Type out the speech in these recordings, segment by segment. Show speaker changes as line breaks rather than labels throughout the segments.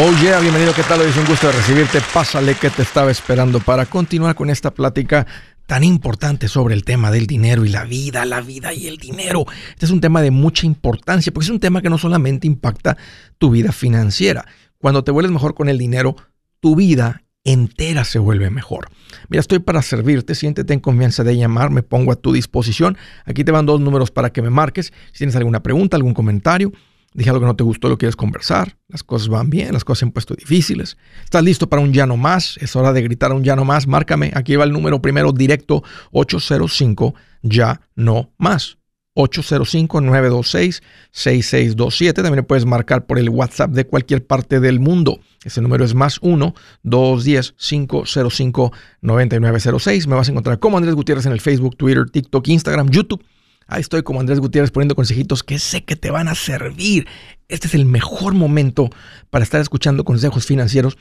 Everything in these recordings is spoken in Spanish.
Oh yeah, bienvenido, ¿qué tal? Hoy es un gusto de recibirte. Pásale que te estaba esperando para continuar con esta plática tan importante sobre el tema del dinero y la vida, la vida y el dinero. Este es un tema de mucha importancia porque es un tema que no solamente impacta tu vida financiera. Cuando te vuelves mejor con el dinero, tu vida entera se vuelve mejor. Mira, estoy para servirte, siéntete en confianza de llamar, me pongo a tu disposición. Aquí te van dos números para que me marques. Si tienes alguna pregunta, algún comentario, Dije algo que no te gustó, lo quieres conversar. Las cosas van bien, las cosas se han puesto difíciles. ¿Estás listo para un ya no más? Es hora de gritar un ya no más. Márcame. Aquí va el número primero directo 805 ya no más. 805-926-6627. También puedes marcar por el WhatsApp de cualquier parte del mundo. Ese número es más 1-210-505-9906. Me vas a encontrar como Andrés Gutiérrez en el Facebook, Twitter, TikTok, Instagram, YouTube Ahí estoy como Andrés Gutiérrez poniendo consejitos que sé que te van a servir. Este es el mejor momento para estar escuchando consejos financieros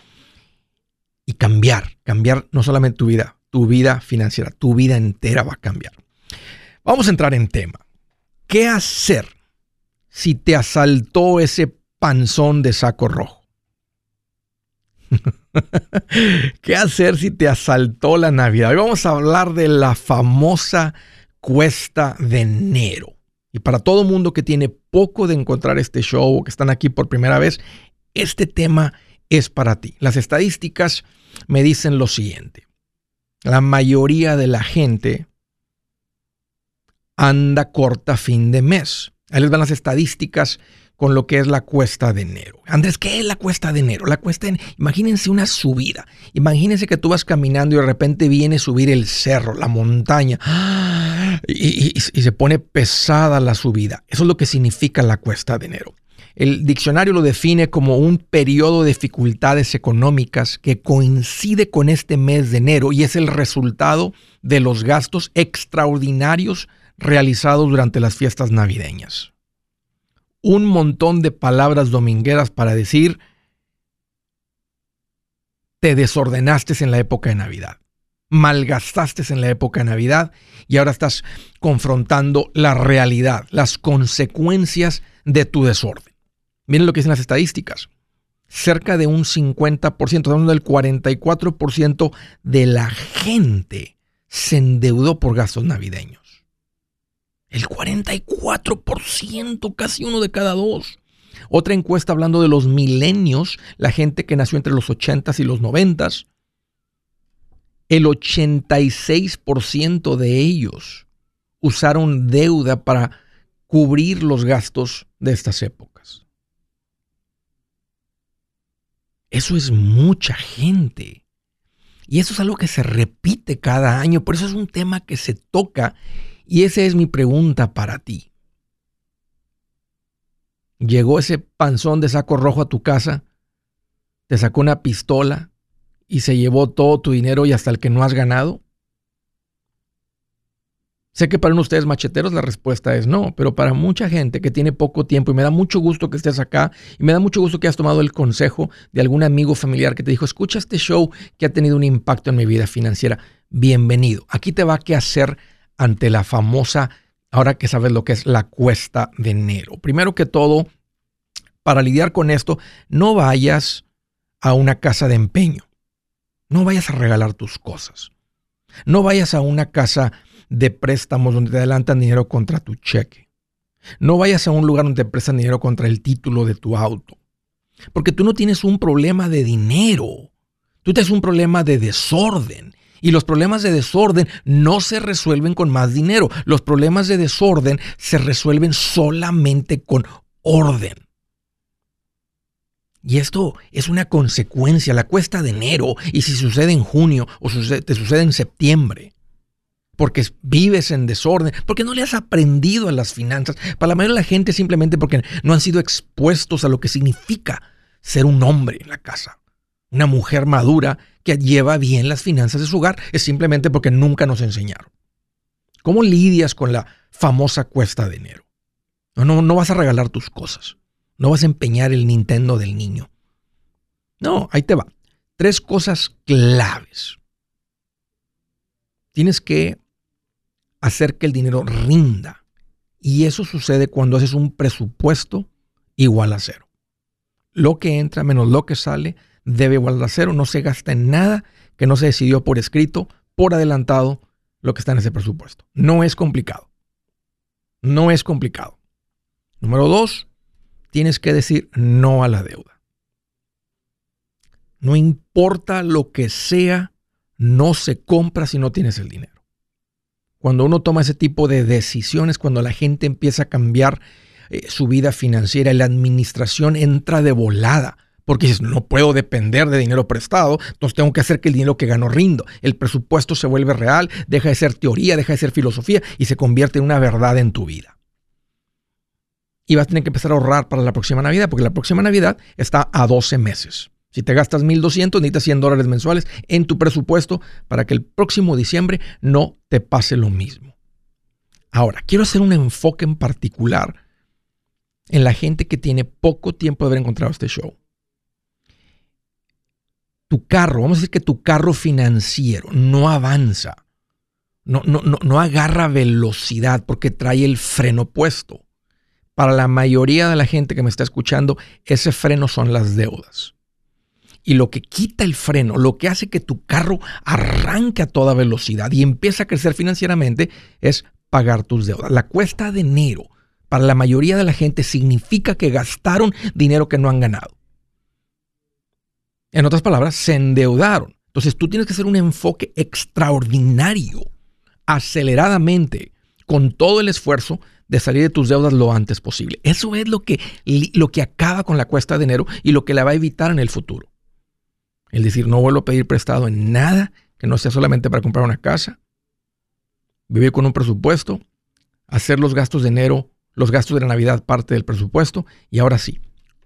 y cambiar, cambiar no solamente tu vida, tu vida financiera, tu vida entera va a cambiar. Vamos a entrar en tema. ¿Qué hacer si te asaltó ese panzón de saco rojo? ¿Qué hacer si te asaltó la Navidad? Hoy vamos a hablar de la famosa cuesta de enero. Y para todo mundo que tiene poco de encontrar este show o que están aquí por primera vez, este tema es para ti. Las estadísticas me dicen lo siguiente. La mayoría de la gente anda corta fin de mes. Ahí les van las estadísticas con lo que es la cuesta de enero. Andrés, ¿qué es la cuesta de enero? La cuesta de imagínense una subida. Imagínense que tú vas caminando y de repente viene a subir el cerro, la montaña, y, y se pone pesada la subida. Eso es lo que significa la cuesta de enero. El diccionario lo define como un periodo de dificultades económicas que coincide con este mes de enero y es el resultado de los gastos extraordinarios realizados durante las fiestas navideñas un montón de palabras domingueras para decir, te desordenaste en la época de Navidad, malgastaste en la época de Navidad y ahora estás confrontando la realidad, las consecuencias de tu desorden. Miren lo que dicen las estadísticas. Cerca de un 50%, hablando del 44% de la gente se endeudó por gastos navideños. El 44%, casi uno de cada dos. Otra encuesta hablando de los milenios, la gente que nació entre los 80s y los 90s. El 86% de ellos usaron deuda para cubrir los gastos de estas épocas. Eso es mucha gente. Y eso es algo que se repite cada año. Por eso es un tema que se toca y esa es mi pregunta para ti. Llegó ese panzón de saco rojo a tu casa, te sacó una pistola y se llevó todo tu dinero y hasta el que no has ganado. Sé que para ustedes macheteros la respuesta es no, pero para mucha gente que tiene poco tiempo y me da mucho gusto que estés acá y me da mucho gusto que has tomado el consejo de algún amigo familiar que te dijo, escucha este show que ha tenido un impacto en mi vida financiera, bienvenido. Aquí te va a que hacer ante la famosa, ahora que sabes lo que es la cuesta de enero. Primero que todo, para lidiar con esto, no vayas a una casa de empeño. No vayas a regalar tus cosas. No vayas a una casa de préstamos donde te adelantan dinero contra tu cheque. No vayas a un lugar donde te prestan dinero contra el título de tu auto. Porque tú no tienes un problema de dinero. Tú tienes un problema de desorden. Y los problemas de desorden no se resuelven con más dinero. Los problemas de desorden se resuelven solamente con orden. Y esto es una consecuencia, la cuesta de enero, y si sucede en junio o te sucede en septiembre, porque vives en desorden, porque no le has aprendido a las finanzas. Para la mayoría de la gente simplemente porque no han sido expuestos a lo que significa ser un hombre en la casa, una mujer madura que lleva bien las finanzas de su hogar es simplemente porque nunca nos enseñaron. ¿Cómo lidias con la famosa cuesta de enero? No, no, no vas a regalar tus cosas. No vas a empeñar el Nintendo del niño. No, ahí te va. Tres cosas claves. Tienes que hacer que el dinero rinda. Y eso sucede cuando haces un presupuesto igual a cero. lo que entra menos lo que sale, debe igualar a cero, no se gasta en nada que no se decidió por escrito, por adelantado, lo que está en ese presupuesto. No es complicado. No es complicado. Número dos, tienes que decir no a la deuda. No importa lo que sea, no se compra si no tienes el dinero. Cuando uno toma ese tipo de decisiones, cuando la gente empieza a cambiar eh, su vida financiera, la administración entra de volada. Porque dices, no puedo depender de dinero prestado, entonces tengo que hacer que el dinero que gano rindo. El presupuesto se vuelve real, deja de ser teoría, deja de ser filosofía y se convierte en una verdad en tu vida. Y vas a tener que empezar a ahorrar para la próxima Navidad, porque la próxima Navidad está a 12 meses. Si te gastas 1.200, necesitas 100 dólares mensuales en tu presupuesto para que el próximo diciembre no te pase lo mismo. Ahora, quiero hacer un enfoque en particular en la gente que tiene poco tiempo de haber encontrado este show. Tu carro, vamos a decir que tu carro financiero no avanza, no, no, no, no agarra velocidad porque trae el freno puesto. Para la mayoría de la gente que me está escuchando, ese freno son las deudas. Y lo que quita el freno, lo que hace que tu carro arranque a toda velocidad y empiece a crecer financieramente es pagar tus deudas. La cuesta de enero para la mayoría de la gente significa que gastaron dinero que no han ganado. En otras palabras, se endeudaron. Entonces tú tienes que hacer un enfoque extraordinario, aceleradamente, con todo el esfuerzo de salir de tus deudas lo antes posible. Eso es lo que, lo que acaba con la cuesta de enero y lo que la va a evitar en el futuro. Es decir, no vuelvo a pedir prestado en nada que no sea solamente para comprar una casa, vivir con un presupuesto, hacer los gastos de enero, los gastos de la Navidad parte del presupuesto y ahora sí,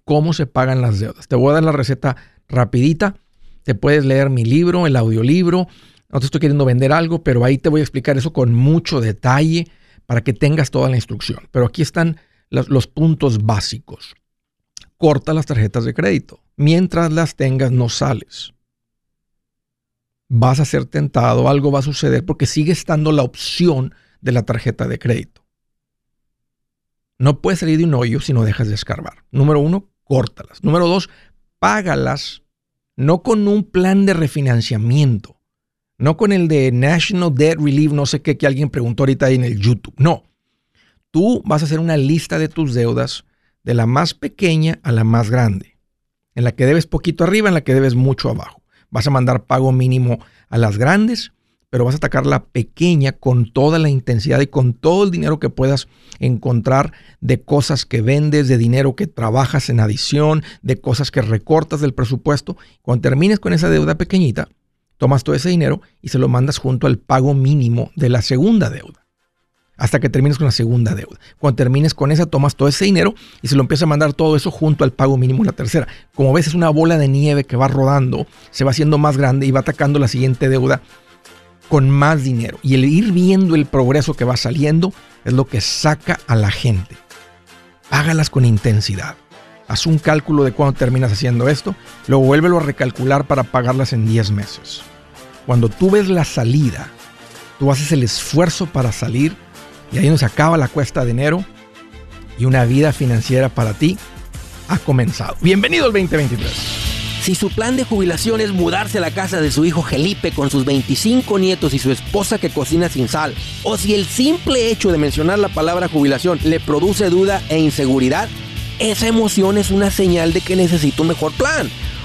¿cómo se pagan las deudas? Te voy a dar la receta rapidita, te puedes leer mi libro, el audiolibro, no te estoy queriendo vender algo, pero ahí te voy a explicar eso con mucho detalle para que tengas toda la instrucción. Pero aquí están los, los puntos básicos. Corta las tarjetas de crédito mientras las tengas no sales. Vas a ser tentado, algo va a suceder porque sigue estando la opción de la tarjeta de crédito. No puedes salir de un hoyo si no dejas de escarbar. Número uno, córtalas. Número dos, págalas no con un plan de refinanciamiento, no con el de National Debt Relief, no sé qué, que alguien preguntó ahorita en el YouTube. No. Tú vas a hacer una lista de tus deudas de la más pequeña a la más grande en la que debes poquito arriba, en la que debes mucho abajo. Vas a mandar pago mínimo a las grandes, pero vas a atacar la pequeña con toda la intensidad y con todo el dinero que puedas encontrar de cosas que vendes, de dinero que trabajas en adición, de cosas que recortas del presupuesto. Cuando termines con esa deuda pequeñita, tomas todo ese dinero y se lo mandas junto al pago mínimo de la segunda deuda hasta que termines con la segunda deuda. Cuando termines con esa, tomas todo ese dinero y se lo empiezas a mandar todo eso junto al pago mínimo la tercera. Como ves, es una bola de nieve que va rodando, se va haciendo más grande y va atacando la siguiente deuda con más dinero. Y el ir viendo el progreso que va saliendo es lo que saca a la gente. Págalas con intensidad. Haz un cálculo de cuándo terminas haciendo esto, luego vuélvelo a recalcular para pagarlas en 10 meses. Cuando tú ves la salida, tú haces el esfuerzo para salir y ahí nos acaba la cuesta de enero y una vida financiera para ti ha comenzado. Bienvenido al 2023.
Si su plan de jubilación es mudarse a la casa de su hijo Felipe con sus 25 nietos y su esposa que cocina sin sal, o si el simple hecho de mencionar la palabra jubilación le produce duda e inseguridad, esa emoción es una señal de que necesita un mejor plan.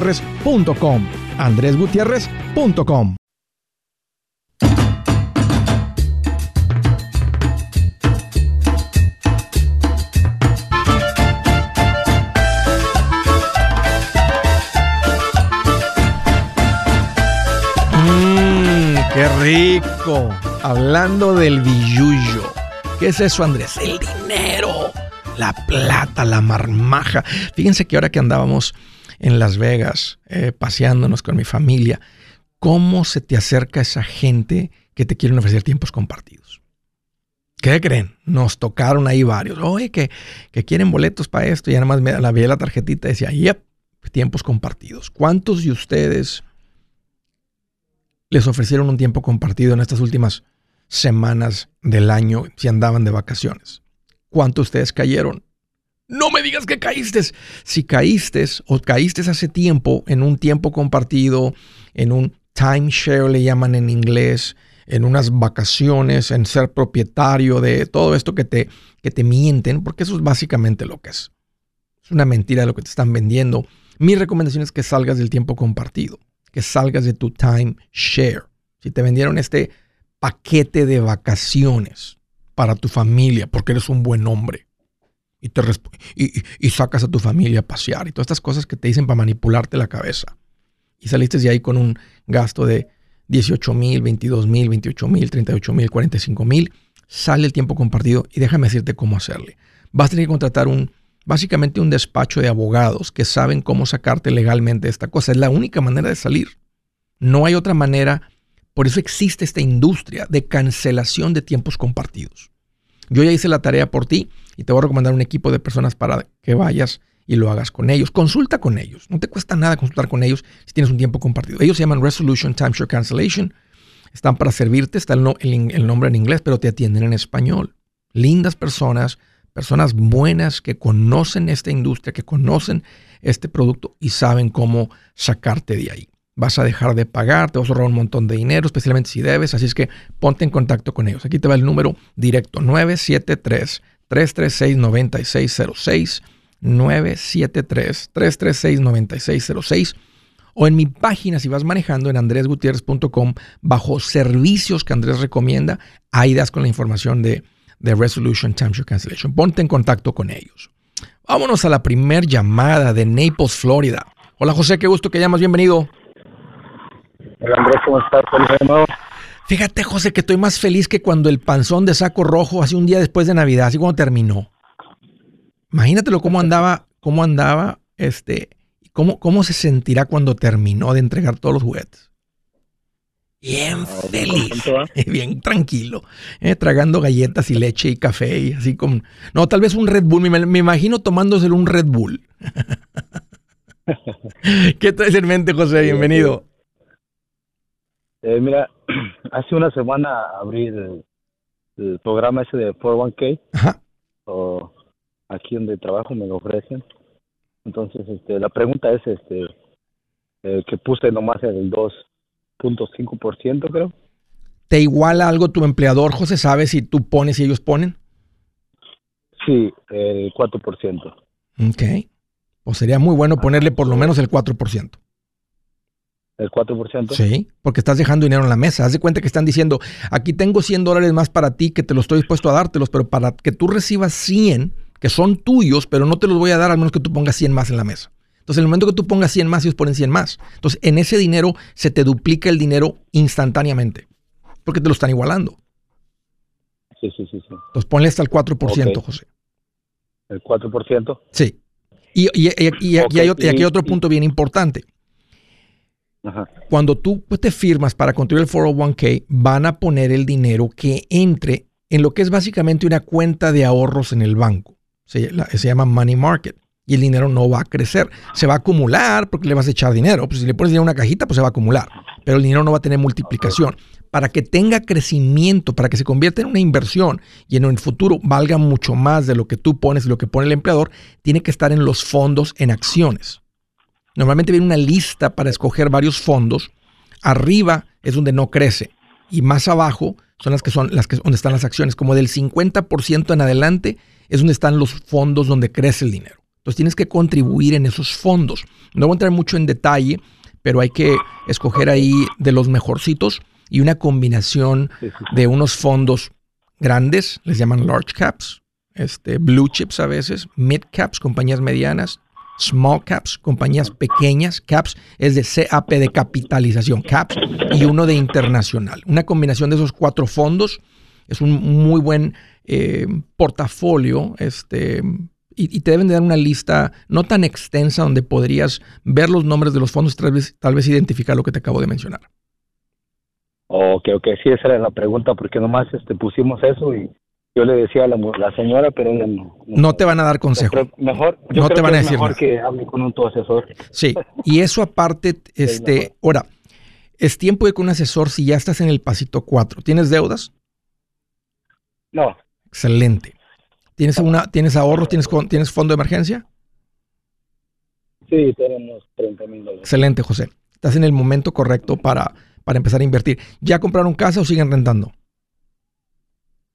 andresgutierrez.com. andresgutierrez.com. Mmm, qué rico. Hablando del billuyo. ¿Qué es eso, Andrés? El dinero la plata, la marmaja. Fíjense que ahora que andábamos en Las Vegas eh, paseándonos con mi familia, ¿cómo se te acerca esa gente que te quieren ofrecer tiempos compartidos? ¿Qué creen? Nos tocaron ahí varios. Oye, que, que quieren boletos para esto. Y nada más me la vi la tarjetita y decía, yep, tiempos compartidos. ¿Cuántos de ustedes les ofrecieron un tiempo compartido en estas últimas semanas del año si andaban de vacaciones? ¿Cuántos ustedes cayeron? No me digas que caíste. Si caíste o caíste hace tiempo en un tiempo compartido, en un timeshare le llaman en inglés, en unas vacaciones, en ser propietario de todo esto que te, que te mienten, porque eso es básicamente lo que es. Es una mentira lo que te están vendiendo. Mi recomendación es que salgas del tiempo compartido, que salgas de tu timeshare. Si te vendieron este paquete de vacaciones, para tu familia porque eres un buen hombre. Y, te y, sacas a tu familia a pasear y todas estas cosas que te dicen para manipularte la cabeza. Y saliste de ahí con un gasto de 18 mil, 22 mil, 28 mil, 38 mil, 45 mil. Sale el tiempo compartido y déjame decirte cómo hacerle. Vas a tener que contratar un, básicamente un despacho de abogados que saben cómo sacarte legalmente esta cosa. Es la única manera de salir. No hay otra manera por eso existe esta industria de cancelación de tiempos compartidos. Yo ya hice la tarea por ti y te voy a recomendar un equipo de personas para que vayas y lo hagas con ellos. Consulta con ellos. No te cuesta nada consultar con ellos si tienes un tiempo compartido. Ellos se llaman Resolution Timeshare Cancellation. Están para servirte, está el, el nombre en inglés, pero te atienden en español. Lindas personas, personas buenas que conocen esta industria, que conocen este producto y saben cómo sacarte de ahí vas a dejar de pagar, te vas a ahorrar un montón de dinero, especialmente si debes, así es que ponte en contacto con ellos. Aquí te va el número directo 973 336 9606 973 336 9606 o en mi página si vas manejando en andresgutierrez.com bajo servicios que Andrés recomienda, ahí das con la información de, de Resolution Timeshare Cancellation. Ponte en contacto con ellos. Vámonos a la primer llamada de Naples, Florida. Hola José, qué gusto que llamas, bienvenido.
Hola Andrés, ¿cómo estás?
Fíjate, José, que estoy más feliz que cuando el panzón de saco rojo hace un día después de Navidad, así cuando terminó. Imagínatelo cómo andaba, cómo andaba, este, cómo, cómo se sentirá cuando terminó de entregar todos los juguetes. Bien ah, feliz, bien tranquilo, eh, tragando galletas y leche y café y así como... No, tal vez un Red Bull, me, me imagino tomándoselo un Red Bull. ¿Qué traes en mente, José? Bienvenido.
Eh, mira, hace una semana abrí el, programa ese de 401k. O aquí donde trabajo me lo ofrecen. Entonces, este, la pregunta es, este, eh, que puse nomás el 2.5%, creo.
¿Te iguala algo tu empleador, José? ¿Sabes si tú pones y ellos ponen?
Sí, el 4%.
Ok. O sería muy bueno ponerle por lo menos el 4%
el 4%.
Sí, porque estás dejando dinero en la mesa. Haz de cuenta que están diciendo, aquí tengo 100 dólares más para ti que te los estoy dispuesto a dártelos, pero para que tú recibas 100, que son tuyos, pero no te los voy a dar al menos que tú pongas 100 más en la mesa. Entonces, en el momento que tú pongas 100 más, ellos ponen 100 más. Entonces, en ese dinero se te duplica el dinero instantáneamente, porque te lo están igualando.
Sí, sí, sí. sí.
Entonces, ponle hasta el 4%, José.
¿El 4%?
Sí. Y, y, y, aquí hay otro punto bien importante Cuando tú pues, te firmas para construir el 401k, van a poner el dinero que entre en lo que es básicamente una cuenta de ahorros en el banco. Se, llama money market. Y el dinero no va a crecer. Se va a acumular porque le vas a echar dinero. Pues si le pones dinero en una cajita, pues se va a acumular. Pero el dinero no va a tener multiplicación. Para que tenga crecimiento, para que se convierta en una inversión y en el futuro valga mucho más de lo que tú pones y lo que pone el empleador, tiene que estar en los fondos en acciones. Normalmente viene una lista para escoger varios fondos. Arriba es donde no crece y más abajo son las que son las que donde están las acciones, como del 50% en adelante es donde están los fondos donde crece el dinero. Entonces tienes que contribuir en esos fondos. No voy a entrar mucho en detalle, pero hay que escoger ahí de los mejorcitos y una combinación de unos fondos grandes, les llaman large caps, este, blue chips a veces, mid caps, compañías medianas, small caps, compañías pequeñas, caps es de CAP de capitalización, caps, y uno de internacional. Una combinación de esos cuatro fondos es un muy buen eh, portafolio, este, y, te deben de dar una lista no tan extensa donde podrías ver los nombres de los fondos y tal vez, tal vez identificar lo que te acabo de mencionar.
Ok, ok, sí, esa era la pregunta, porque nomás este, pusimos eso y yo le decía a la, señora, pero no,
no, te van a dar consejo.
Mejor, yo
no te van a decir
mejor que hable con un tu asesor.
Sí, y eso aparte, este, ahora, es tiempo de que un asesor, si ya estás en el pasito 4, ¿tienes deudas?
No.
Excelente. ¿Tienes una, tienes ahorros, tienes, tienes fondo de emergencia?
Sí, tenemos 30 mil dólares.
Excelente, José. Estás en el momento correcto para, para empezar a invertir. ¿Ya compraron casa o siguen rentando?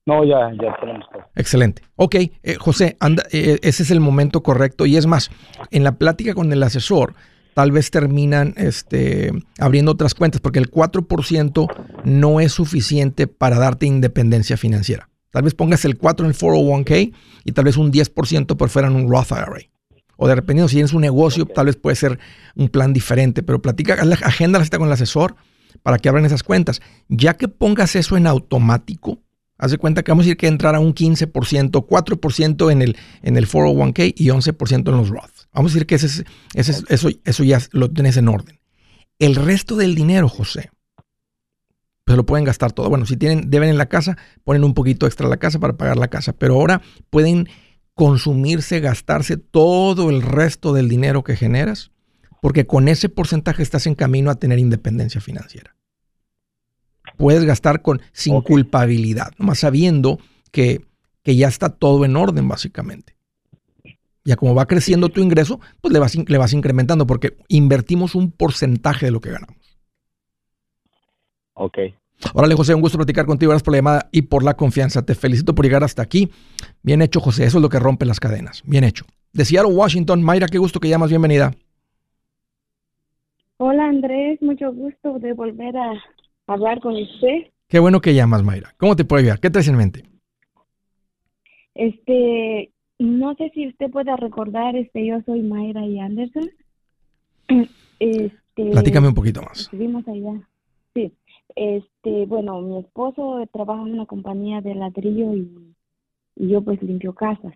No, ya, ya tenemos
Excelente. Ok, eh, José, anda, eh, ese es el momento correcto. Y es más, en la plática con el asesor, tal vez terminan este, abriendo otras cuentas, porque el 4% no es suficiente para darte independencia financiera. Tal vez pongas el 4 en el 401k y tal vez un 10% por fuera en un Roth IRA. O de repente, si tienes un negocio, tal vez puede ser un plan diferente, pero platica, agenda la cita con el asesor para que abran esas cuentas. Ya que pongas eso en automático, Haz de cuenta que vamos a ir que entrar a un 15%, 4% en el, en el 401k y 11% en los Roth. Vamos a decir que ese, ese, eso, eso ya lo tienes en orden. El resto del dinero, José, pues lo pueden gastar todo. Bueno, si tienen, deben en la casa, ponen un poquito extra a la casa para pagar la casa. Pero ahora pueden consumirse, gastarse todo el resto del dinero que generas, porque con ese porcentaje estás en camino a tener independencia financiera puedes gastar con, sin culpabilidad, nomás sabiendo que, que ya está todo en orden, básicamente. Ya como va creciendo tu ingreso, pues le vas, le vas incrementando porque invertimos un porcentaje de lo que ganamos.
Ok.
Órale, José, un gusto platicar contigo. Gracias por la llamada y por la confianza. Te felicito por llegar hasta aquí. Bien hecho, José. Eso es lo que rompe las cadenas. Bien hecho. De Seattle, Washington. Mayra, qué gusto que llamas. Bienvenida.
Hola, Andrés. Mucho gusto de volver a hablar con usted.
Qué bueno que llamas, Mayra. ¿Cómo te puedo ayudar? ¿Qué traes en mente?
Este, no sé si usted pueda recordar, este, yo soy Mayra y Anderson. Este,
Platícame un poquito más.
Estuvimos allá. Sí. Este, bueno, mi esposo trabaja en una compañía de ladrillo y, yo pues limpio casas.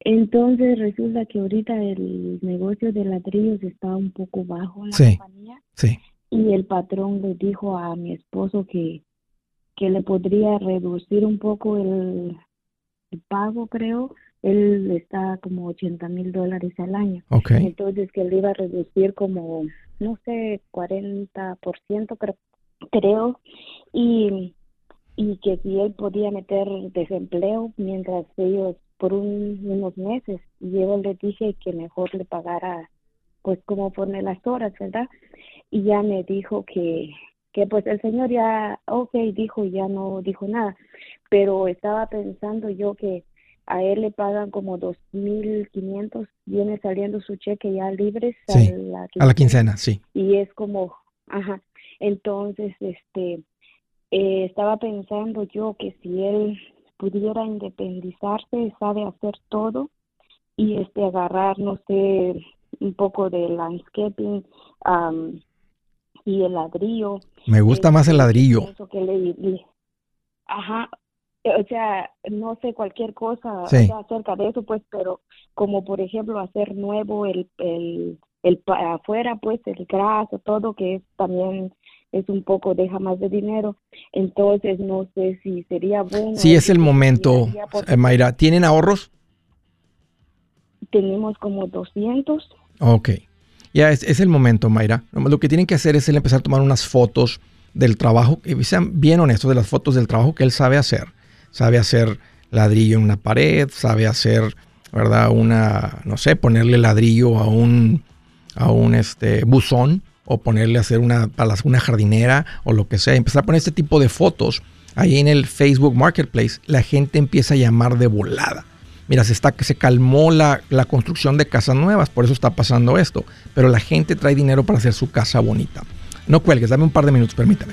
Entonces resulta que ahorita el negocio de ladrillos está un poco bajo en la compañía.
Sí
y el patrón le dijo a mi esposo que, que le podría reducir un poco el, pago, creo. Él está como 80 mil dólares al año. Entonces que le iba a reducir como, no sé, 40%, pero creo. Y, y que si él podía meter desempleo mientras ellos por unos meses. Y yo le dije que mejor le pagara pues como pone las horas, ¿verdad? Y ya me dijo que, que pues el señor ya, ok, dijo, ya no dijo nada, pero estaba pensando yo que a él le pagan como dos mil quinientos, viene saliendo su cheque ya libre
a, la a la quincena, sí.
Y es como, ajá, entonces, este, eh, estaba pensando yo que si él pudiera independizarse, sabe hacer todo y este agarrar, no sé, un poco de landscaping, um, y el ladrillo.
Me gusta más el ladrillo.
ajá, o sea, no sé cualquier cosa acerca de eso, pues, pero como por ejemplo hacer nuevo el, el, el afuera pues el graso, todo que es también es un poco deja más de dinero, entonces no sé si sería bueno.
Sí, es el momento, eh, Mayra. ¿Tienen ahorros?
Tenemos como 200.
Ok. Ya es, el momento, Mayra. Lo que tienen que hacer es empezar a tomar unas fotos del trabajo, y sean bien honestos de las fotos del trabajo que él sabe hacer. Sabe hacer ladrillo en una pared, sabe hacer, ¿verdad? Una, no sé, ponerle ladrillo a un, a un este, buzón o ponerle a hacer una, una jardinera o lo que sea. Empezar a poner este tipo de fotos ahí en el Facebook Marketplace, la gente empieza a llamar de volada. Mira, se, está, se calmó la, la construcción de casas nuevas, por eso está pasando esto. Pero la gente trae dinero para hacer su casa bonita. No cuelgues, dame un par de minutos, permítame.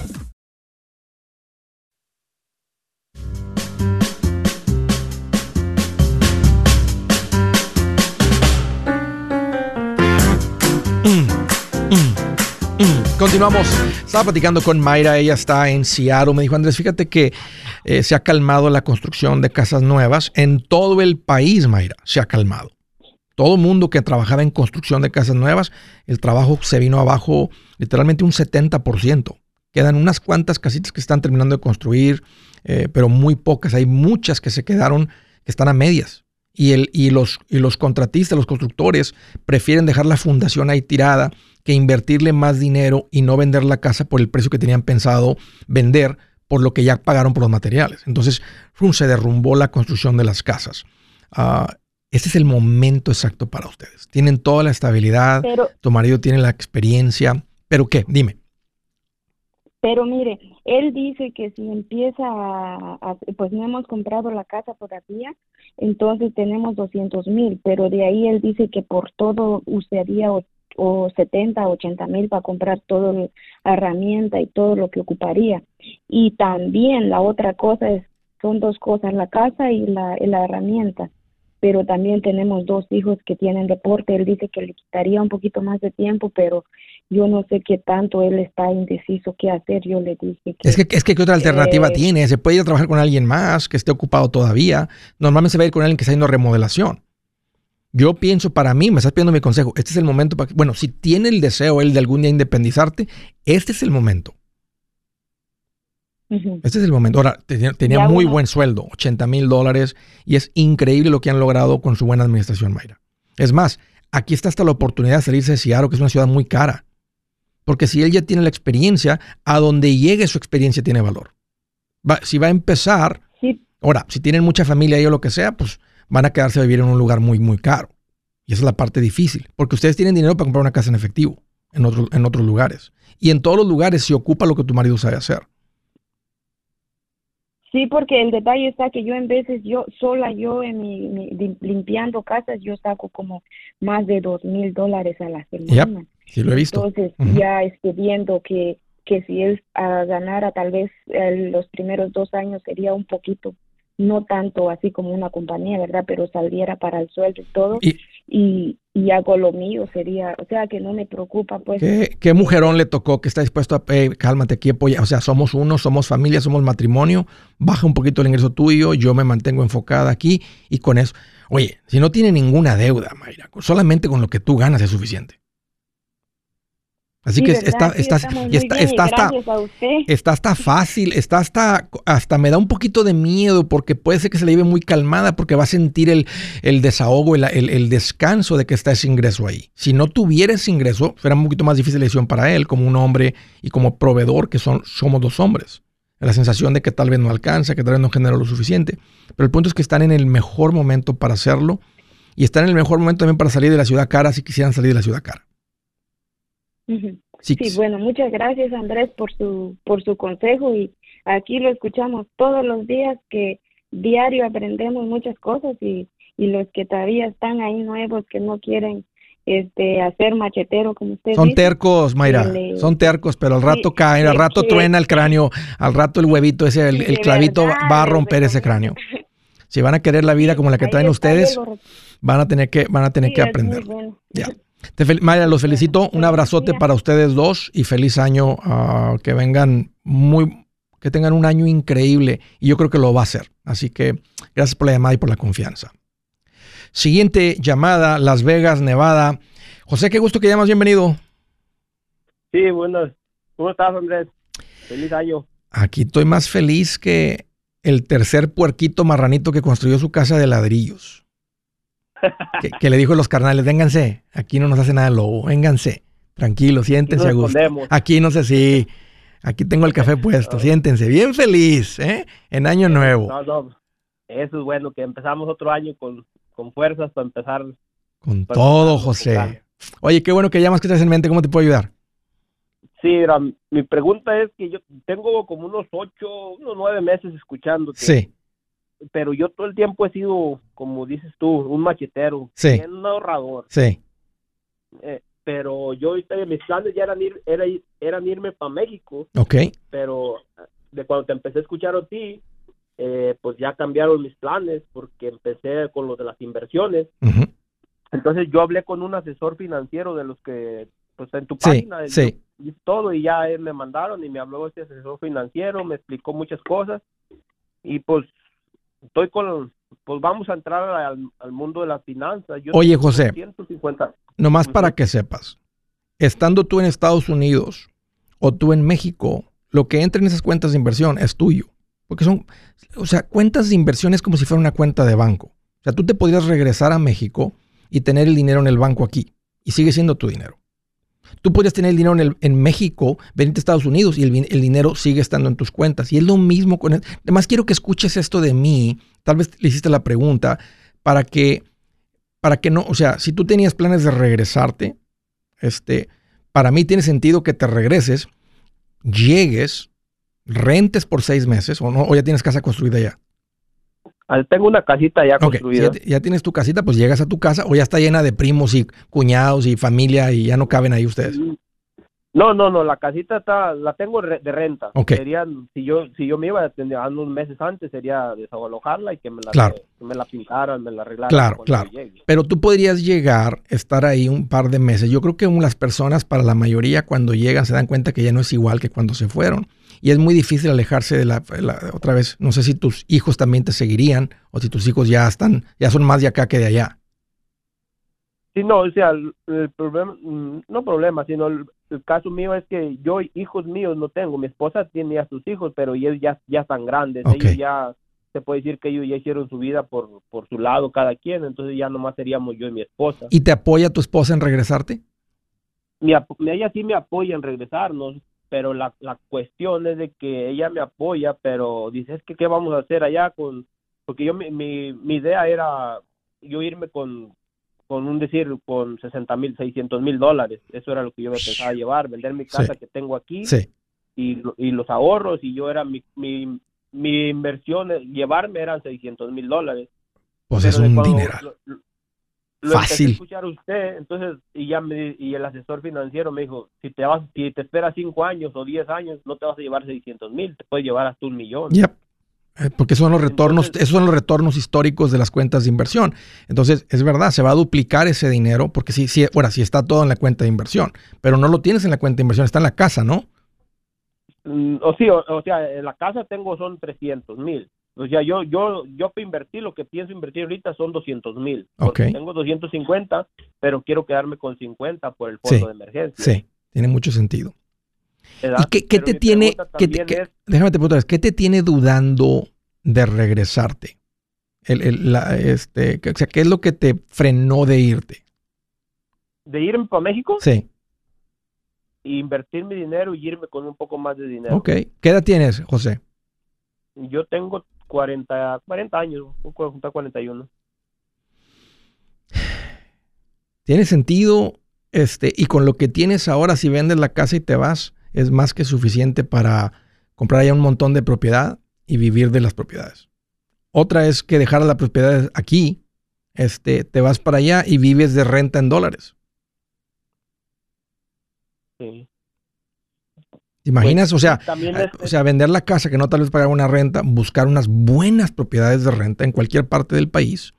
Continuamos. Estaba platicando con Mayra, ella está en Seattle. Me dijo, Andrés, fíjate que eh, se ha calmado la construcción de casas nuevas en todo el país, Mayra. Se ha calmado. Todo mundo que trabajaba en construcción de casas nuevas, el trabajo se vino abajo literalmente un 70%. Quedan unas cuantas casitas que están terminando de construir, eh, pero muy pocas. Hay muchas que se quedaron, que están a medias. Y, los, y los contratistas, los constructores, prefieren dejar la fundación ahí tirada que invertirle más dinero y no vender la casa por el precio que tenían pensado vender por lo que ya pagaron por los materiales. Entonces, se derrumbó la construcción de las casas. Uh, este es el momento exacto para ustedes. Tienen toda la estabilidad, tu marido tiene la experiencia, pero ¿qué? Dime.
Pero mire, él dice que si empieza a, pues no hemos comprado la casa todavía, entonces tenemos 200 mil, pero de ahí él dice que por todo usaría o 70, 80 mil para comprar toda la herramienta y todo lo que ocuparía. Y también la otra cosa es, son dos cosas, la casa y la, la herramienta. Pero también tenemos dos hijos que tienen deporte. Él dice que le quitaría un poquito más de tiempo, pero yo no sé qué tanto él está indeciso qué hacer. Yo le dije que...
Es que, es que ¿qué otra alternativa eh, tiene? Se puede ir a trabajar con alguien más que esté ocupado todavía. Normalmente se va a ir con alguien que está haciendo remodelación. Yo pienso para mí, me estás pidiendo mi consejo, este es el momento para que, bueno, si tiene el deseo él de algún día independizarte, este es el momento. Este es el momento. Ahora, tenía, muy buen sueldo, 80 mil dólares, y es increíble lo que han logrado con su buena administración, Mayra. Es más, aquí está hasta la oportunidad de salirse de Seattle, que es una ciudad muy cara. Porque si él ya tiene la experiencia, a donde llegue su experiencia tiene valor. si va a empezar, ahora, si tienen mucha familia ahí o lo que sea, pues van a quedarse a vivir en un lugar muy, muy caro. Y esa es la parte difícil, porque ustedes tienen dinero para comprar una casa en efectivo en, otro, en otros lugares. Y en todos los lugares se ocupa lo que tu marido sabe hacer.
Sí, porque el detalle está que yo en veces, yo sola, yo en mi, limpiando casas, yo saco como más de dos mil dólares a la semana.
sí, lo he visto.
Entonces, ya estoy viendo que, que si él uh, ganara tal vez los primeros dos años sería un poquito no tanto así como una compañía, ¿verdad? Pero saliera para el sueldo y todo. Y, y, hago lo mío, sería, o sea, que no me preocupa, pues.
¿Qué, mujerón le tocó que está dispuesto a, eh, cálmate aquí, apoya, o sea, somos uno, somos familia, somos matrimonio, baja un poquito el ingreso tuyo, yo me mantengo enfocada aquí y con eso. Oye, si no tiene ninguna deuda, Mayra, solamente con lo que tú ganas es suficiente. Así que está, está, está, está, hasta, está hasta fácil, está hasta, hasta me da un poquito de miedo porque puede ser que se le lleve muy calmada porque va a sentir el, el desahogo, el, el, descanso de que está ese ingreso ahí. Si no tuviera ese ingreso, fuera un poquito más difícil la decisión para él como un hombre y como proveedor que son, somos dos hombres. La sensación de que tal vez no alcanza, que tal vez no genera lo suficiente. Pero el punto es que están en el mejor momento para hacerlo y están en el mejor momento también para salir de la ciudad cara si quisieran salir de la ciudad cara.
Sí, bueno, muchas gracias Andrés por su, por su consejo y aquí lo escuchamos todos los días que diario aprendemos muchas cosas y, y los que todavía están ahí nuevos que no quieren este hacer machetero como usted
son tercos Mayra son tercos pero al rato cae al rato truena el cráneo al rato el huevito ese el, clavito va a romper ese cráneo. Si van a querer la vida como la que traen ustedes van a tener que van a tener que aprender. ya Mayra, los felicito. Un abrazote para ustedes dos y feliz año. Ah, que vengan muy, que tengan un año increíble y yo creo que lo va a hacer. Así que gracias por la llamada y por la confianza. Siguiente llamada, Las Vegas, Nevada. José, qué gusto que llamas. Bienvenido.
Sí, buenas. ¿Cómo estás, Andrés? Feliz año.
Aquí estoy más feliz que el tercer puerquito marranito que construyó su casa de ladrillos que, le dijo a los carnales, vénganse, aquí no nos hace nada el lobo, vénganse, tranquilo, siéntense a gusto. Aquí no sé si, aquí tengo el café puesto, siéntense, bien feliz, ¿eh? En año nuevo.
eso es bueno, que empezamos otro año con, con fuerzas para empezar.
Con todo, José. Oye, qué bueno que llamas que estás en mente, ¿cómo te puedo ayudar?
Sí, mi pregunta es que yo tengo como unos ocho, unos nueve meses escuchando.
sí
pero yo todo el tiempo he sido, como dices tú, un machetero, un ahorrador.
Sí.
Eh, pero yo mis planes ya eran ir, era, eran irme para México.
Ok.
Pero de cuando te empecé a escuchar a ti, eh, pues ya cambiaron mis planes porque empecé con lo de las inversiones. Entonces yo hablé con un asesor financiero de los que, pues en tu página,
sí.
y todo, y ya él me mandaron y me habló este asesor financiero, me explicó muchas cosas y pues estoy con, pues vamos a entrar al, mundo de las finanzas.
Oye, José, nomás para que sepas, estando tú en Estados Unidos o tú en México, lo que entra en esas cuentas de inversión es tuyo. Porque son, o sea, cuentas de inversión es como si fuera una cuenta de banco. O sea, tú te podrías regresar a México y tener el dinero en el banco aquí y sigue siendo tu dinero. Tú podrías tener el dinero en, en México, venirte a Estados Unidos y el, dinero sigue estando en tus cuentas. Y es lo mismo con él. Además, quiero que escuches esto de mí. Tal vez le hiciste la pregunta para que, para que no, o sea, si tú tenías planes de regresarte, este, para mí tiene sentido que te regreses, llegues, rentes por seis meses o no, o ya tienes casa construida ya.
Tengo una casita ya construida.
ya, tienes tu casita, pues llegas a tu casa o ya está llena de primos y cuñados y familia y ya no caben ahí ustedes.
No, no, no, la casita está, la tengo de renta. Serían, si yo, si yo me iba a unos meses antes, sería desalojarla y que me la, me la pintaran, me la arreglaran.
Claro, claro. Pero tú podrías llegar, estar ahí un par de meses. Yo creo que las personas, para la mayoría, cuando llegan, se dan cuenta que ya no es igual que cuando se fueron y es muy difícil alejarse de la, otra vez. No sé si tus hijos también te seguirían o si tus hijos ya están, ya son más de acá que de allá.
Sí, no, o sea, el, problema, mm, no problema, sino el, caso mío es que yo hijos míos no tengo. Mi esposa tiene a sus hijos, pero ellos ya, ya están grandes. Ellos ya, se puede decir que ellos ya hicieron su vida por, por su lado cada quien, entonces ya nomás seríamos yo y mi esposa.
¿Y te apoya tu esposa en regresarte?
Mi, ella sí me apoya en regresarnos, pero la, la cuestión es de que ella me apoya, pero dice, es que qué vamos a hacer allá con, porque yo mi, mi, idea era yo irme con, con un decir, con 60 mil, 600 mil dólares, eso era lo que yo me pensaba llevar, vender mi casa que tengo aquí y, y los ahorros, y yo era mi, mi, mi inversión, llevarme eran 600 mil dólares.
Pues es un dinero
lo Fácil. a escuchar usted, entonces, y ya me, y el asesor financiero me dijo, si te vas, si te esperas cinco años o diez años, no te vas a llevar 600 mil, te puedes llevar hasta un millón.
Yep. Eh, porque son los retornos, esos son los retornos históricos de las cuentas de inversión. Entonces, es verdad, se va a duplicar ese dinero, porque sí, sí, ahora sí está todo en la cuenta de inversión, pero no lo tienes en la cuenta de inversión, está en la casa, ¿no?
Mm, o sí, o, sea, en la casa tengo son 300 mil. O sea, yo, yo, yo para invertir, lo que pienso invertir ahorita son 200 mil.
Okay.
Tengo 250, pero quiero quedarme con 50 por el fondo de emergencia.
Sí. Tiene mucho sentido. ¿Y qué, te tiene, déjame te preguntar, ¿qué te tiene dudando de regresarte? El, este, o sea, ¿qué es lo que te frenó de irte?
¿De irme para México?
Sí.
Invertir mi dinero y irme con un poco más de dinero.
Ok. ¿Qué edad tienes, José?
Yo tengo 40, 40 años, un 41.
Tiene sentido, este, y con lo que tienes ahora, si vendes la casa y te vas, es más que suficiente para comprar ya un montón de propiedad y vivir de las propiedades. Otra es que dejar las propiedades aquí, este, te vas para allá y vives de renta en dólares. Sí. ¿Te imaginas? Pues, o, sea, o sea, vender la casa que no tal vez pagar una renta, buscar unas buenas propiedades de renta en cualquier parte del país,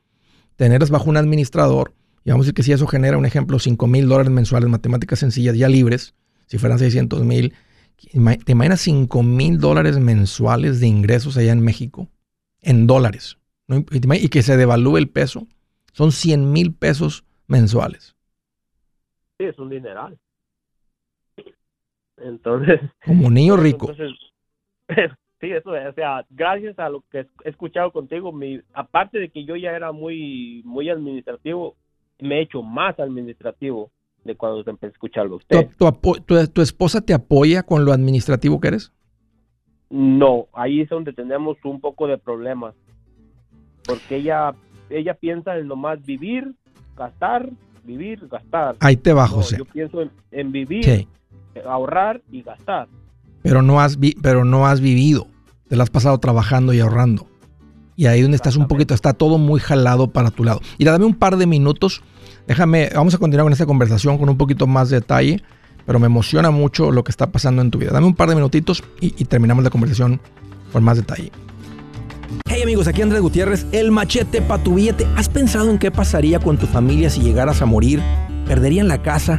tenerlas bajo un administrador, y vamos a decir que si eso genera, un ejemplo, 5 mil dólares mensuales, matemáticas sencillas, ya libres, si fueran 600 mil, ¿te imaginas 5 mil dólares mensuales de ingresos allá en México? En dólares. Y que se devalúe el peso. Son 100 mil pesos mensuales.
Sí, es un dineral. Entonces.
Como niño rico.
sí, eso es. O sea, gracias a lo que he escuchado contigo, mi, aparte de que yo ya era muy, muy administrativo, me he hecho más administrativo de cuando empecé a escucharlo usted.
¿Tu, esposa te apoya con lo administrativo que eres?
No, ahí es donde tenemos un poco de problemas. Porque ella, ella piensa en nomás vivir, gastar, vivir, gastar.
Ahí te va, José.
yo pienso en, vivir, ahorrar y gastar.
Pero no, has pero no has vivido. Te la has pasado trabajando y ahorrando. Y ahí donde estás un poquito, está todo muy jalado para tu lado. Y dame un par de minutos Déjame, vamos a continuar con esta conversación con un poquito más de detalle, pero me emociona mucho lo que está pasando en tu vida. Dame un par de minutitos y, terminamos la conversación con más detalle. Hey amigos, aquí Andrés Gutiérrez, el machete para tu billete. ¿Has pensado en qué pasaría con tu familia si llegaras a morir? ¿Perderían la casa?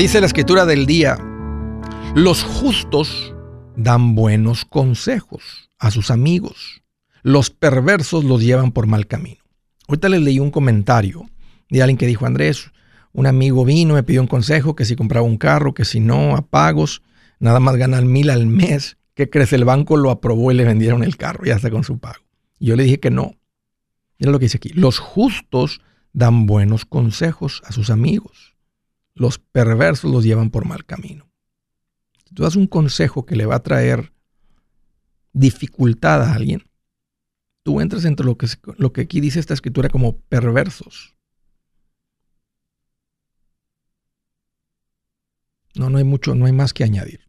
Dice la escritura del día, los justos dan buenos consejos a sus amigos. Los perversos los llevan por mal camino. Ahorita les leí un comentario de alguien que dijo, Andrés, un amigo vino, me pidió un consejo, que si compraba un carro, que si no, a pagos, nada más ganan mil al mes. ¿Qué crees? El banco lo aprobó y le vendieron el carro, ya está con su pago. Yo le dije que no. Mira lo que dice aquí. Los justos dan buenos consejos a sus amigos. Los perversos los llevan por mal camino. Si tú das un consejo que le va a traer dificultad a alguien, tú entras entre lo que, lo que aquí dice esta escritura como perversos. No, no hay mucho, no hay más que añadir.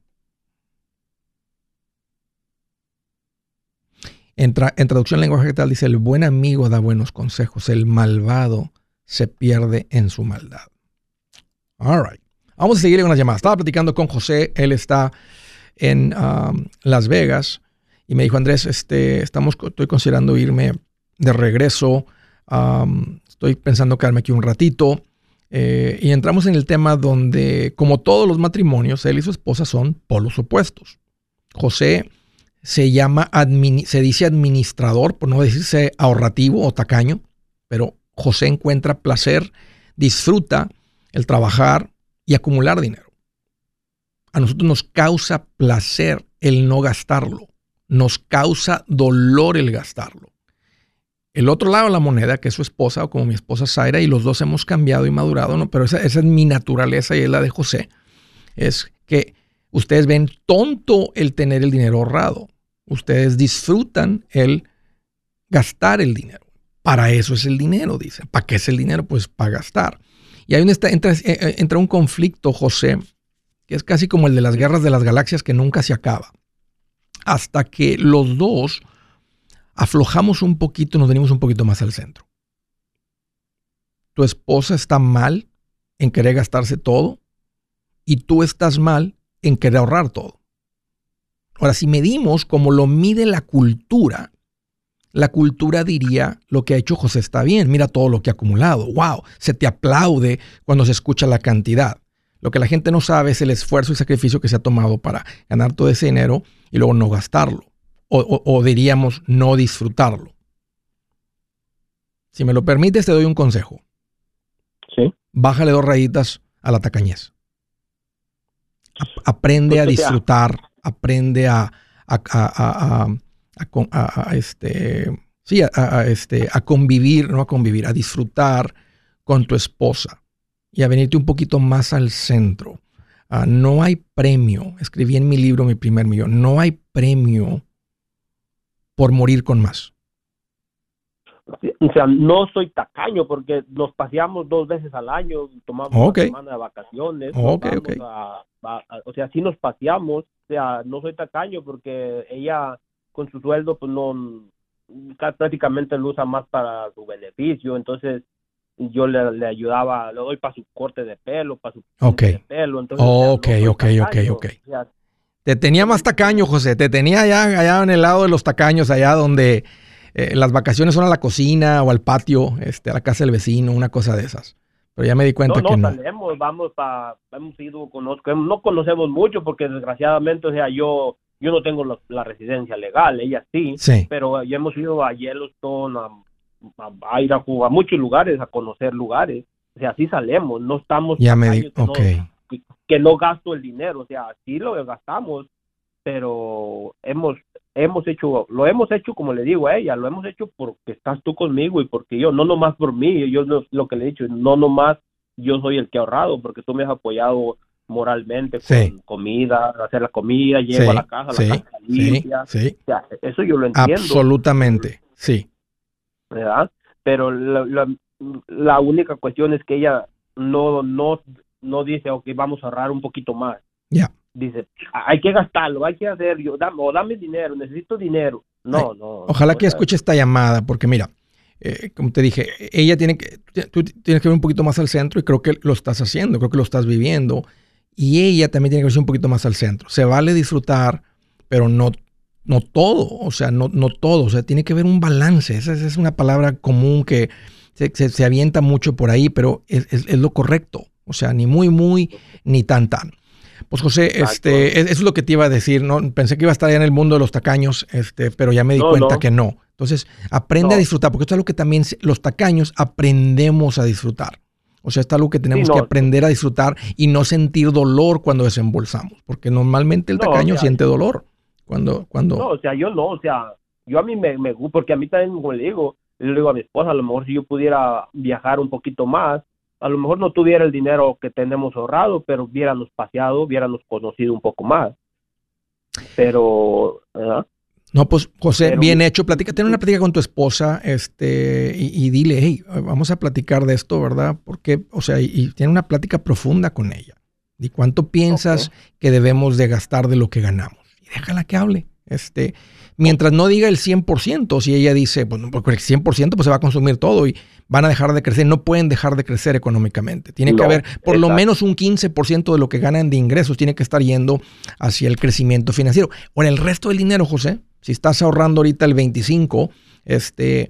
En, en traducción lenguaje tal dice, el buen amigo da buenos consejos, el malvado se pierde en su maldad. All right. Vamos a seguir con las llamadas. Estaba platicando con José, él está en um, Las Vegas y me dijo, Andrés, este, estamos, estoy considerando irme de regreso, estoy pensando quedarme aquí un ratito. Eh, y entramos en el tema donde, como todos los matrimonios, él y su esposa son polos opuestos. José se llama, se dice administrador, por no decirse ahorrativo o tacaño, pero José encuentra placer, disfruta el trabajar y acumular dinero. A nosotros nos causa placer el no gastarlo nos causa dolor el gastarlo. el otro lado de la moneda, que es su esposa o como mi esposa Zaira, y los dos hemos cambiado y madurado, ¿no? Pero esa, esa es mi naturaleza y es la de José. Es que ustedes ven tonto el tener el dinero ahorrado. Ustedes disfrutan el gastar el dinero. Para eso es el dinero, dicen. ¿Para qué es el dinero? Pues para gastar. Y ahí entra, eh, eh, entra un conflicto, José, que es casi como el de las guerras de las galaxias que nunca se acaba. Hasta que los dos aflojamos un poquito, nos venimos un poquito más al centro. Tu esposa está mal en querer gastarse todo y tú estás mal en querer ahorrar todo. Ahora, si medimos como lo mide la cultura, la cultura diría lo que ha hecho José está bien, mira todo lo que ha acumulado, wow, se te aplaude cuando se escucha la cantidad. Lo que la gente no sabe es el esfuerzo y sacrificio que se ha tomado para ganar todo ese dinero y luego no gastarlo o, diríamos no disfrutarlo. Si me lo permites, te doy un consejo.
Sí.
Bájale dos rayitas a la tacañez. Aprende a disfrutar, aprende a, a, este, sí, a, este, a convivir, no a convivir, a disfrutar con tu esposa y a venirte un poquito más al centro. Ah, no hay premio, escribí en mi libro Mi primer millón, no hay premio por morir con más?
O sea, no soy tacaño porque nos paseamos dos veces al año, tomamos una semana de vacaciones. o sea, sí nos paseamos. O sea, no soy tacaño porque ella con su sueldo pues no prácticamente lo usa más para su beneficio. Entonces yo le, ayudaba, le doy para su corte de pelo, para su
corte
de pelo.
Entonces, ok, ok, ok, ok. Te tenía más tacaño, José. Te tenía allá, allá en el lado de los tacaños, allá donde eh, las vacaciones son a la cocina o al patio, este, a la casa del vecino, una cosa de esas. Pero ya me di cuenta que no.
Salemos, vamos para, hemos ido, conozco, no conocemos mucho porque desgraciadamente, o sea, yo, yo no tengo la, residencia legal, ella sí,
sí,
pero ya hemos ido a Yellowstone, a, ir a, a muchos lugares, a conocer lugares. O sea, así salemos, no estamos.
Ya me di,
que no gasto el dinero, o sea, sí lo gastamos, pero hemos hemos hecho, lo hemos hecho como le digo a ella, lo hemos hecho porque estás tú conmigo y porque yo, no nomás por mí, yo lo, que le he dicho, no nomás yo soy el que ha ahorrado, porque tú me has apoyado moralmente con comida, hacer la comida, llego a la casa, la casa limpia, eso yo lo entiendo.
Absolutamente, sí.
¿Verdad? Pero la, la única cuestión es que ella no, no no dice, ok, vamos a ahorrar un poquito más.
Ya.
Dice, hay que gastarlo, hay que hacer, yo, dame, o dame dinero, necesito dinero. No, no.
Ojalá que escuche esta llamada, porque mira, eh, como te dije, ella tiene que, tú tienes que ver un poquito más al centro y creo que lo estás haciendo, creo que lo estás viviendo. Y ella también tiene que ver un poquito más al centro. Se vale disfrutar, pero no, no todo, o sea, no, no todo, o sea, tiene que haber un balance. Esa, es una palabra común que se, se, avienta mucho por ahí, pero es, es lo correcto. O sea, ni muy, muy, ni tan, tan. Pues José, este, eso es lo que te iba a decir, ¿no? Pensé que iba a estar ya en el mundo de los tacaños, este, pero ya me di cuenta que no. Entonces, aprende a disfrutar, porque esto es algo que también los tacaños aprendemos a disfrutar. O sea, es algo que tenemos que aprender a disfrutar y no sentir dolor cuando desembolsamos, porque normalmente el tacaño siente dolor cuando, cuando...
No, o sea, yo no, o sea, yo a mí me, me porque a mí también, como le digo, le digo a mi esposa, a lo mejor si yo pudiera viajar un poquito más, a lo mejor no tuviera el dinero que tenemos ahorrado, pero hubiéramos paseado, hubiéramos conocido un poco más. Pero,
No, pues José, bien hecho. Platica, ten una plática con tu esposa, este, y, dile, hey, vamos a platicar de esto, ¿verdad? Porque, o sea, y, tiene una plática profunda con ella. ¿Y cuánto piensas que debemos de gastar de lo que ganamos? Y déjala que hable. Este, mientras no diga el 100%, si ella dice, bueno, porque el 100% pues se va a consumir todo y van a dejar de crecer, no pueden dejar de crecer económicamente. Tiene que haber por lo menos un 15% de lo que ganan de ingresos, tiene que estar yendo hacia el crecimiento financiero. En el resto del dinero, José, si estás ahorrando ahorita el 25, este,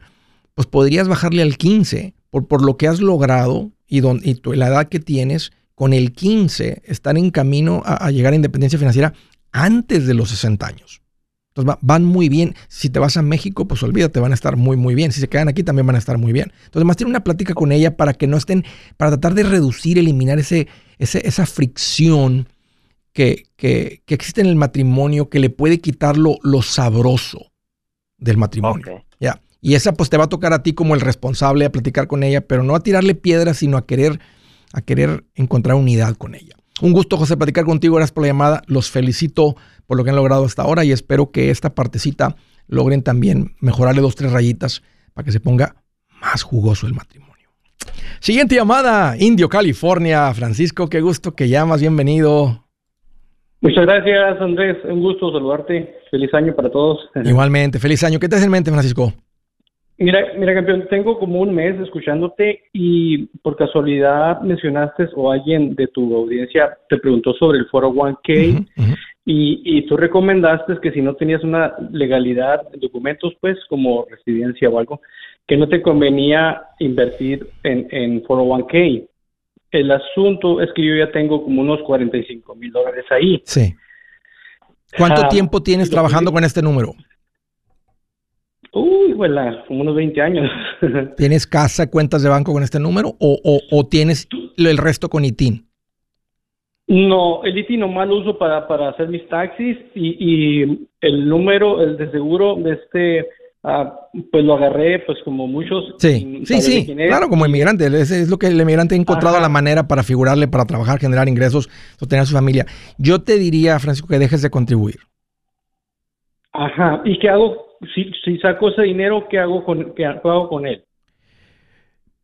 pues podrías bajarle al 15 por, por lo que has logrado y, don, y la edad que tienes, con el 15 están en camino a, llegar a independencia financiera antes de los 60 años. Entonces van muy bien. Si te vas a México, pues olvídate, van a estar muy, muy bien. Si se quedan aquí, también van a estar muy bien. Entonces, más tiene una plática con ella para que no estén, para tratar de reducir, eliminar ese, esa fricción que, que, existe en el matrimonio que le puede quitar lo, sabroso del matrimonio. ¿Ya? Y esa pues te va a tocar a ti como el responsable a platicar con ella, pero no a tirarle piedras, sino a querer, a querer encontrar unidad con ella. Un gusto, José, platicar contigo. Gracias por la llamada. Los felicito por lo que han logrado hasta ahora y espero que esta partecita logren también mejorarle dos, tres rayitas para que se ponga más jugoso el matrimonio. Siguiente llamada, Indio, California. Francisco, qué gusto que llamas. Bienvenido.
Muchas gracias, Andrés. Un gusto saludarte. Feliz año para todos.
Igualmente, feliz año. ¿Qué te hace en mente, Francisco?
Mira, mira, campeón, tengo como un mes escuchándote y por casualidad mencionaste o alguien de tu audiencia te preguntó sobre el foro 1K Y, y tú recomendaste que si no tenías una legalidad, documentos pues como residencia o algo, que no te convenía invertir en, en 401k. El asunto es que yo ya tengo como unos 45 mil dólares ahí.
Sí. ¿Cuánto ah, tiempo tienes trabajando con este número?
Uy, bueno, como unos 20 años.
¿Tienes casa, cuentas de banco con este número o, o, o tienes el resto con ITIN?
No, el ITIN nomás lo uso para, para hacer mis taxis y, y el número, el de seguro, de este Ah, pues lo agarré, pues como muchos.
Sí, sí, sí, claro, como inmigrante. Es, lo que el inmigrante ha encontrado la manera para figurarle, para trabajar, generar ingresos, sostener a su familia. Yo te diría, Francisco, que dejes de contribuir.
Ajá, ¿y qué hago? Si, si saco ese dinero, ¿qué hago, con, qué hago con él?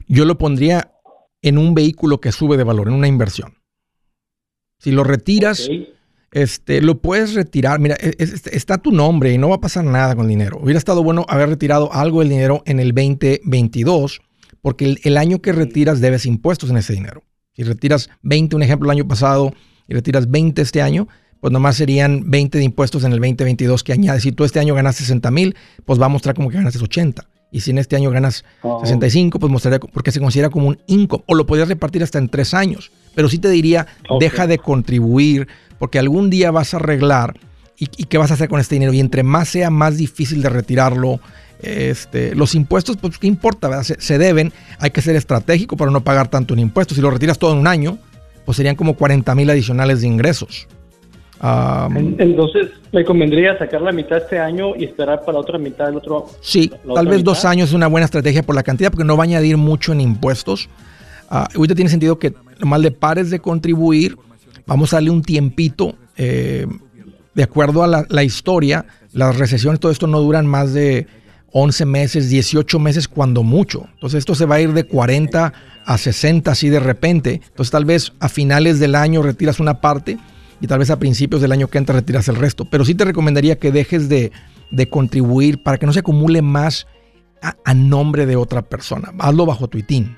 Yo lo pondría en un vehículo que sube de valor, en una inversión. Si lo retiras, este, lo puedes retirar. Mira, e, está tu nombre y no va a pasar nada con el dinero. Hubiera estado bueno haber retirado algo del dinero en el 2022, porque el, año que retiras debes impuestos en ese dinero. Si retiras 20, un ejemplo, el año pasado, y retiras 20 este año, pues nomás serían 20 de impuestos en el 2022 que añades. Si tú este año ganas 60 mil, pues va a mostrar como que ganas 80. Y si en este año ganas 65, pues mostraría porque se considera como un income. O lo podrías repartir hasta en tres años. Pero sí te diría, deja de contribuir porque algún día vas a arreglar y, qué vas a hacer con este dinero. Y entre más sea más difícil de retirarlo, este, los impuestos, pues qué importa, se, deben, hay que ser estratégico para no pagar tanto en impuestos. Si lo retiras todo en un año, pues serían como 40 mil adicionales de ingresos.
Entonces, ¿me convendría sacar la mitad este año y esperar para la otra mitad del otro?
Sí, tal vez dos años es una buena estrategia por la cantidad, porque no va a añadir mucho en impuestos. Uh, ahorita tiene sentido que nomás le pares de contribuir Vamos a darle un tiempito. Eh, de acuerdo a la, historia, las recesiones, todo esto no duran más de 11 meses, 18 meses cuando mucho. Entonces esto se va a ir de 40 a 60 así de repente. Entonces tal vez a finales del año retiras una parte y tal vez a principios del año que entra retiras el resto. Pero sí te recomendaría que dejes de, contribuir para que no se acumule más a, nombre de otra persona. Hazlo bajo tu ITIN.